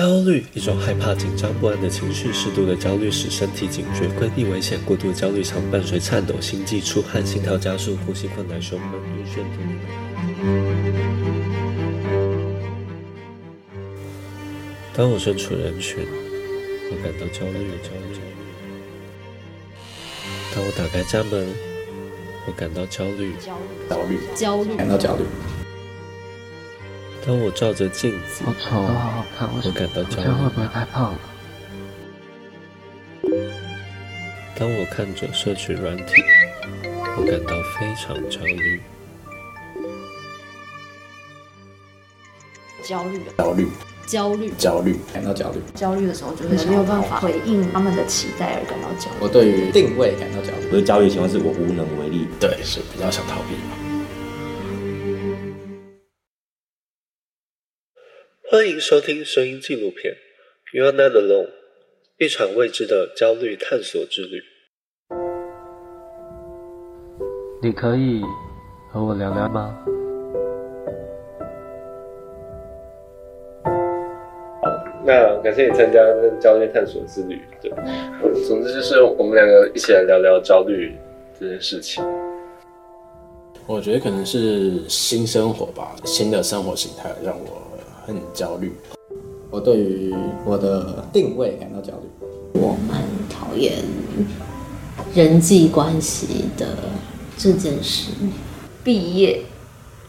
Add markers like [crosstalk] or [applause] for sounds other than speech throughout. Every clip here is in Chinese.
焦虑，一种害怕、紧张、不安的情绪。适度的焦虑。使身体警觉，规避危险；过度焦虑。常伴随颤抖、心悸、出汗、心跳加速、呼吸困难、胸闷、晕眩等。当我身处人群，我感到焦虑，焦虑，焦虑。当我打开家门，我感到焦虑，焦虑，焦虑，感到焦虑。当我照着镜子，好丑，好好看，我感到焦虑。会不会太胖了？当我看着社群软体，我感到非常焦虑。焦虑，焦虑，焦虑，焦虑，感到焦虑。焦虑的时候，就是没有办法回应他们的期待而感到焦虑。我对于定位感到焦虑。我的焦虑情况是我无能为力，对，是比较想逃避。欢迎收听声音纪录片《You Are Not Alone》，一场未知的焦虑探索之旅。你可以和我聊聊吗？好，那感谢你参加这焦虑探索之旅。对，总之就是我们两个一起来聊聊焦虑这件事情。我觉得可能是新生活吧，新的生活形态让我很焦虑。我对于我的定位感到焦虑。我蛮讨厌人际关系的这件事。毕业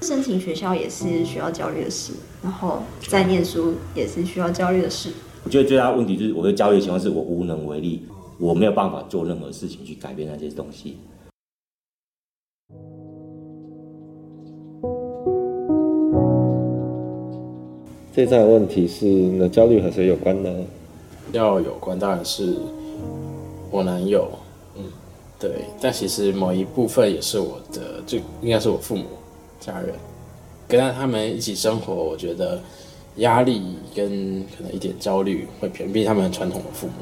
申请学校也是需要焦虑的事，然后再念书也是需要焦虑的事。我觉得最大的问题就是我的焦虑情况是我无能为力，我没有办法做任何事情去改变那些东西。最大的问题是，那焦虑和谁有关呢？要有关，当然是我男友。嗯，对，但其实某一部分也是我的，就应该是我父母、家人，跟他们一起生活，我觉得压力跟可能一点焦虑会偏，毕竟他们传统的父母。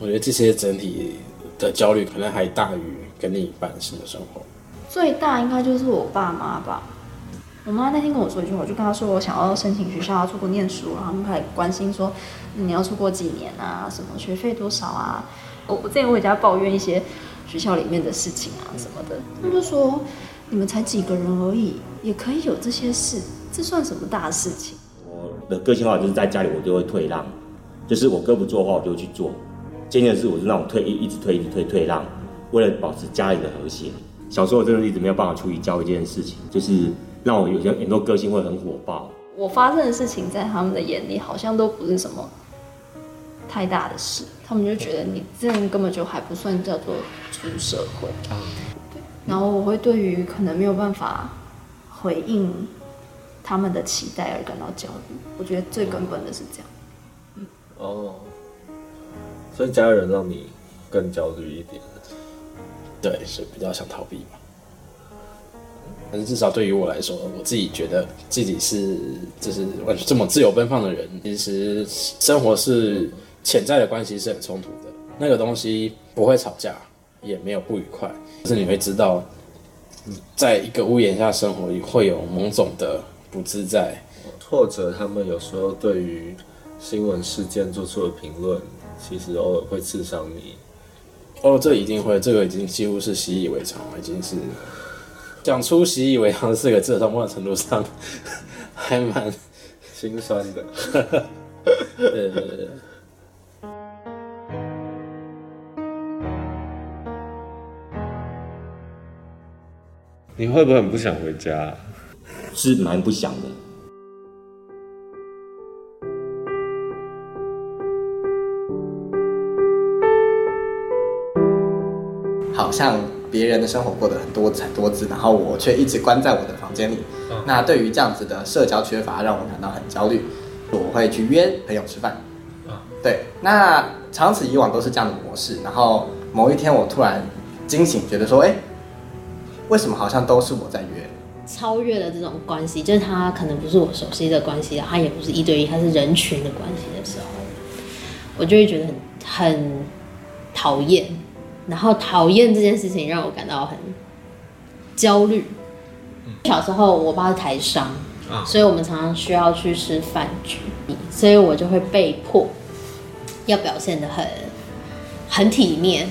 我觉得这些整体的焦虑可能还大于跟另一半新的生活。最大应该就是我爸妈吧。我妈那天跟我说一句话，我就跟她说我想要申请学校，要出国念书，然后她还关心说你要出国几年啊，什么学费多少啊。我我之前回家抱怨一些学校里面的事情啊什么的，他们就说你们才几个人而已，也可以有这些事，这算什么大事情？我的个性化就是在家里我就会退让，就是我哥不做的话我就去做。今天的是我是那种退一一直退一直退退让，为了保持家里的和谐。小时候我真的一直没有办法处理教育这件事情，就是。让我有些很多个性会很火爆。我发生的事情在他们的眼里好像都不是什么太大的事，他们就觉得你这样根本就还不算叫做出社会。对。然后我会对于可能没有办法回应他们的期待而感到焦虑。我觉得最根本的是这样。嗯。哦。所以家人让你更焦虑一点。对，是比较想逃避嘛。但是至少对于我来说，我自己觉得自己是就是完全这么自由奔放的人。其实生活是潜在的关系是很冲突的，那个东西不会吵架，也没有不愉快。但是你会知道，在一个屋檐下生活会有某种的不自在，或者他们有时候对于新闻事件做出的评论，其实偶尔会刺伤你。哦，这一定会，这个已经几乎是习以为常了，已经是。讲出习以为常四个字，从某种程度上 [laughs] 还蛮心酸的。对对对。你会不会很不想回家？是蛮不想的。像。别人的生活过得很多彩多姿，然后我却一直关在我的房间里。嗯、那对于这样子的社交缺乏，让我感到很焦虑。我会去约朋友吃饭。嗯、对，那长此以往都是这样的模式。然后某一天，我突然惊醒，觉得说：“哎，为什么好像都是我在约？”超越了这种关系，就是他可能不是我熟悉的关系，他也不是一对一，他是人群的关系的时候，我就会觉得很很讨厌。然后讨厌这件事情让我感到很焦虑。小时候我爸是台商，嗯，所以我们常常需要去吃饭局，所以我就会被迫要表现的很很体面。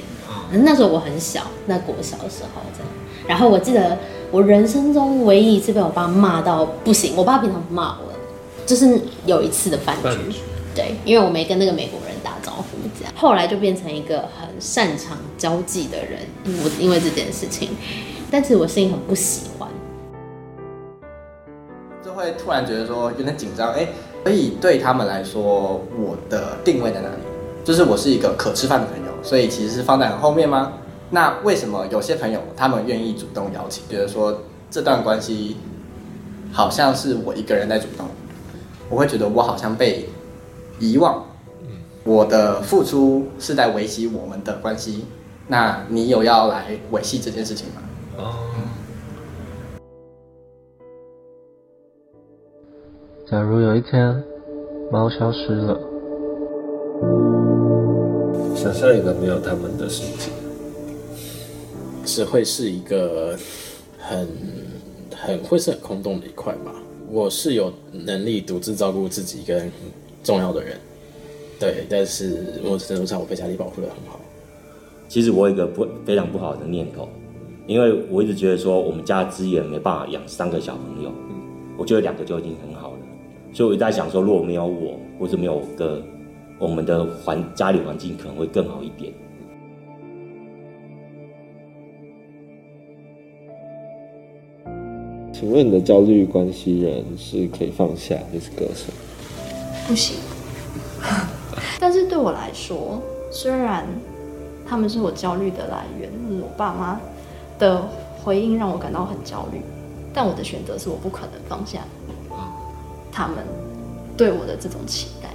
嗯，那时候我很小，那国小的时候这样。然后我记得我人生中唯一一次被我爸骂到不行，我爸平常不骂我，就是有一次的饭局，对，因为我没跟那个美国后来就变成一个很擅长交际的人，我因为这件事情，但是我心里很不喜欢。就会突然觉得说有点紧张，哎，所以对他们来说，我的定位在哪里？就是我是一个可吃饭的朋友，所以其实是放在很后面吗？那为什么有些朋友他们愿意主动邀请？觉得说这段关系好像是我一个人在主动，我会觉得我好像被遗忘，我的付出是在维系我们的关系，那你有要来维系这件事情吗？哦。假如有一天，猫消失了，想象一个没有他们的世界，只会是一个很很会是很空洞的一块吧。我是有能力独自照顾自己跟重要的人，对，但是某种程度上我被家里保护的很好。其实我有一个不非常不好的念头，因为我一直觉得说我们家的资源没办法养三个小朋友，我觉得两个就已经很好了。所以我一直在想说，如果没有我，或者没有我哥，我们的环家里环境可能会更好一点。请问你的焦虑关系人是可以放下，还是割舍？不行。但是对我来说，虽然他们是我焦虑的来源，就是我爸妈的回应让我感到很焦虑，但我的选择是我不可能放下。他们对我的这种期待，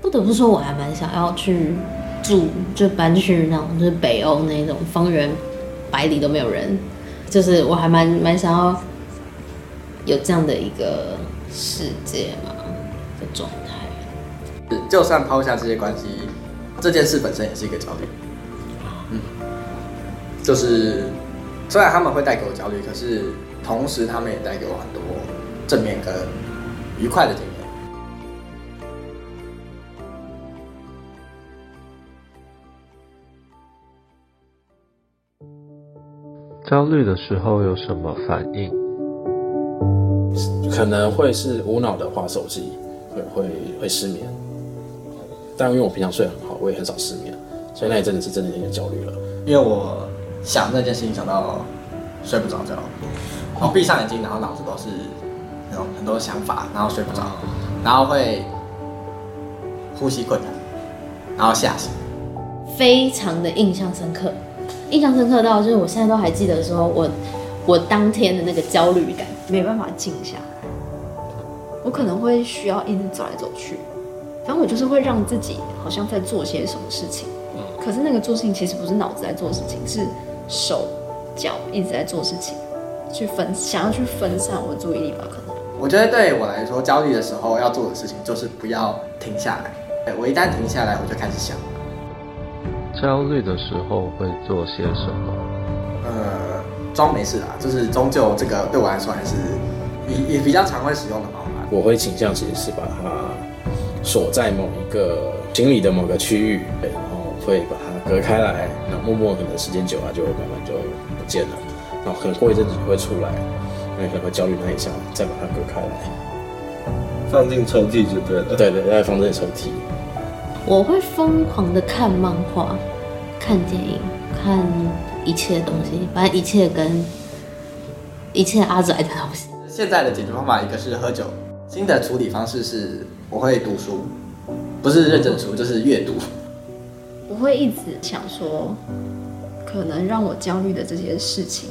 不得不说，我还蛮想要去住，就搬去那种就是北欧那种方圆百里都没有人，就是我还蛮蛮想要有这样的一个世界嘛的种。就算抛下这些关系，这件事本身也是一个焦虑。嗯，就是虽然他们会带给我焦虑，可是同时他们也带给我很多正面跟。愉快的经验。焦虑的时候有什么反应？可能会是无脑的划手机，会会会失眠。但因为我平常睡很好，我也很少失眠，所以那一阵子是真的有点焦虑了。因为我想那件事情想到睡不着觉，我闭上眼睛，然后脑子都是。有很多想法，然后睡不着，然后会呼吸困难，然后吓醒，非常的印象深刻，印象深刻到就是我现在都还记得说我我当天的那个焦虑感，没办法静下来，我可能会需要一直走来走去，反正我就是会让自己好像在做些什么事情，嗯可是那个做事情其实不是脑子在做事情，是手脚一直在做事情，去分想要去分散我的注意力吧，可能。我觉得对我来说，焦虑的时候要做的事情就是不要停下来。我一旦停下来，我就开始想。焦虑的时候会做些什么？呃，装没事啦，就是终究这个对我来说还是也也比较常会使用的方法。我会倾向其实是把它锁在某一个心理的某个区域，然后会把它隔开来，然后默默可能时间久了就慢慢就不见了，然后可能过一阵子就会出来。因为可能会焦虑那一下，再把它隔开来，放进抽屉就对了。对对，再放进抽屉。我会疯狂的看漫画、看电影、看一切东西，反正一切跟一切阿宅的东西。现在的解决方法一个是喝酒，新的处理方式是我会读书，不是认真书，就是阅读。我会一直想说，可能让我焦虑的这些事情。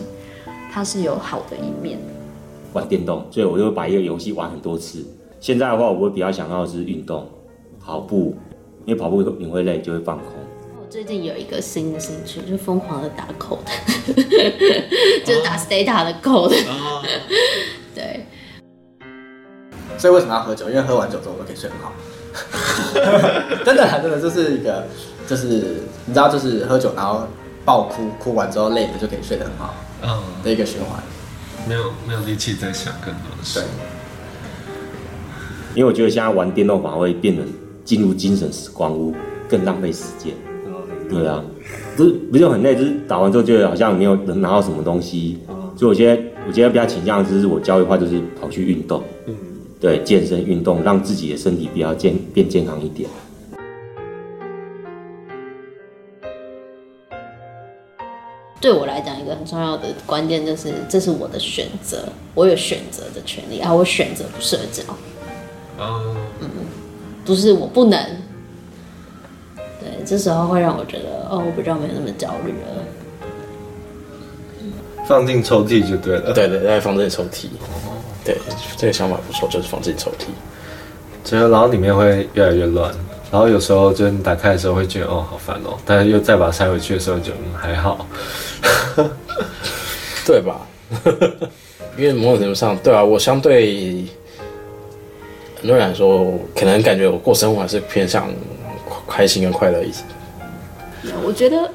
它是有好的一面。玩电动，所以我就会把一个游戏玩很多次。现在的话，我会比较想要的是运动，跑步，因为跑步你会累，就会放空。我最近有一个新的兴趣，就是疯狂的打 code，[laughs] 就是打 Stata 的 code。所以为什么要喝酒？因为喝完酒之后我都可以睡很好。[laughs] 真的，真的，这是一个，就是你知道，就是喝酒然后爆哭，哭完之后累了就可以睡得很好。嗯，的一个循环，没有没有力气再想更多的事。对。因为我觉得现在玩电动反而会变得进入精神时光屋，更浪费时间。对啊，不是不是很累，就是打完之后觉得好像没有能拿到什么东西，所以我现在我觉得比较倾向的就是我教育的话就是跑去运动，嗯，对，健身运动，让自己的身体比较健变健康一点。对我来讲，一个很重要的关键就是，这是我的选择，我有选择的权利啊，我选择不社交。哦，嗯，不是我不能。对，这时候会让我觉得，哦，我比较没有那么焦虑了。放进抽屉就对了。对对对，放进抽屉。对，这个想法不错，就是放进抽屉。觉得然后里面会越来越乱。然后有时候就你打开的时候会觉得哦好烦哦，但是又再把它塞回去的时候就嗯还好，[laughs] 对吧？因为某种程度上，对啊，我相对很多人来说，可能感觉我过生活还是偏向开心跟快乐一些。我觉得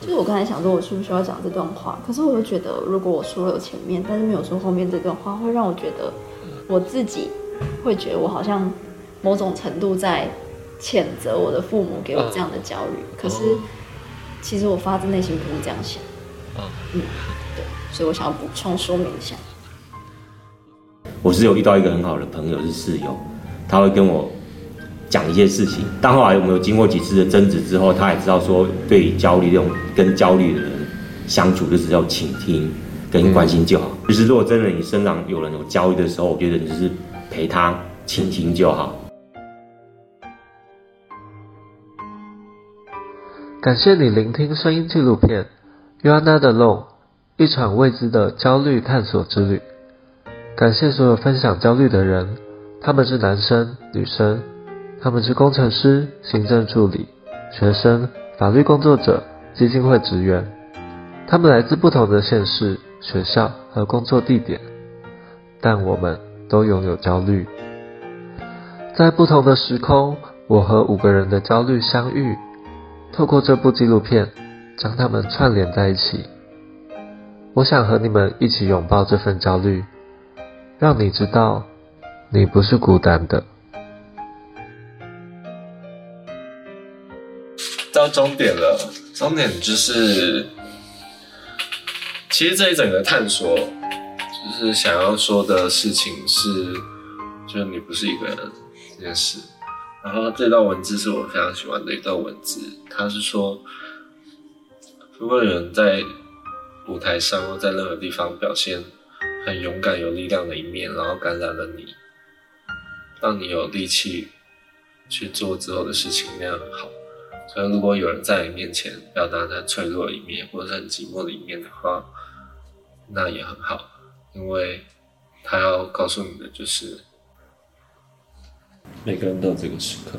就是我刚才想说，我需不需要讲这段话？可是我又觉得，如果我说了前面，但是没有说后面这段话，会让我觉得我自己会觉得我好像某种程度在。谴责我的父母给我这样的教育，嗯、可是其实我发自内心不是这样想。嗯，嗯，对，所以我想要补充说明一下。我是有遇到一个很好的朋友是室友，他会跟我讲一些事情，但后来我们有经过几次的争执之后，他也知道说，对于焦虑这种跟焦虑的人相处，就是要倾听跟关心就好。嗯、就是如果真的你身上有人有焦虑的时候，我觉得你就是陪他倾听就好。感谢你聆听声音纪录片《You Are Not Alone》，一场未知的焦虑探索之旅。感谢所有分享焦虑的人，他们是男生、女生，他们是工程师、行政助理、学生、法律工作者、基金会职员。他们来自不同的县市、学校和工作地点，但我们都拥有焦虑。在不同的时空，我和五个人的焦虑相遇。透过这部纪录片，将他们串联在一起。我想和你们一起拥抱这份焦虑，让你知道你不是孤单的。到终点了，终点就是，其实这一整个探索，就是想要说的事情是，就是你不是一个人这件事。然后这段文字是我非常喜欢的一段文字，他是说，如果有人在舞台上或在任何地方表现很勇敢、有力量的一面，然后感染了你，让你有力气去做之后的事情，那样很好。所以，如果有人在你面前表达他脆弱的一面或者是很寂寞的一面的话，那也很好，因为他要告诉你的就是。每个人都有这个时刻。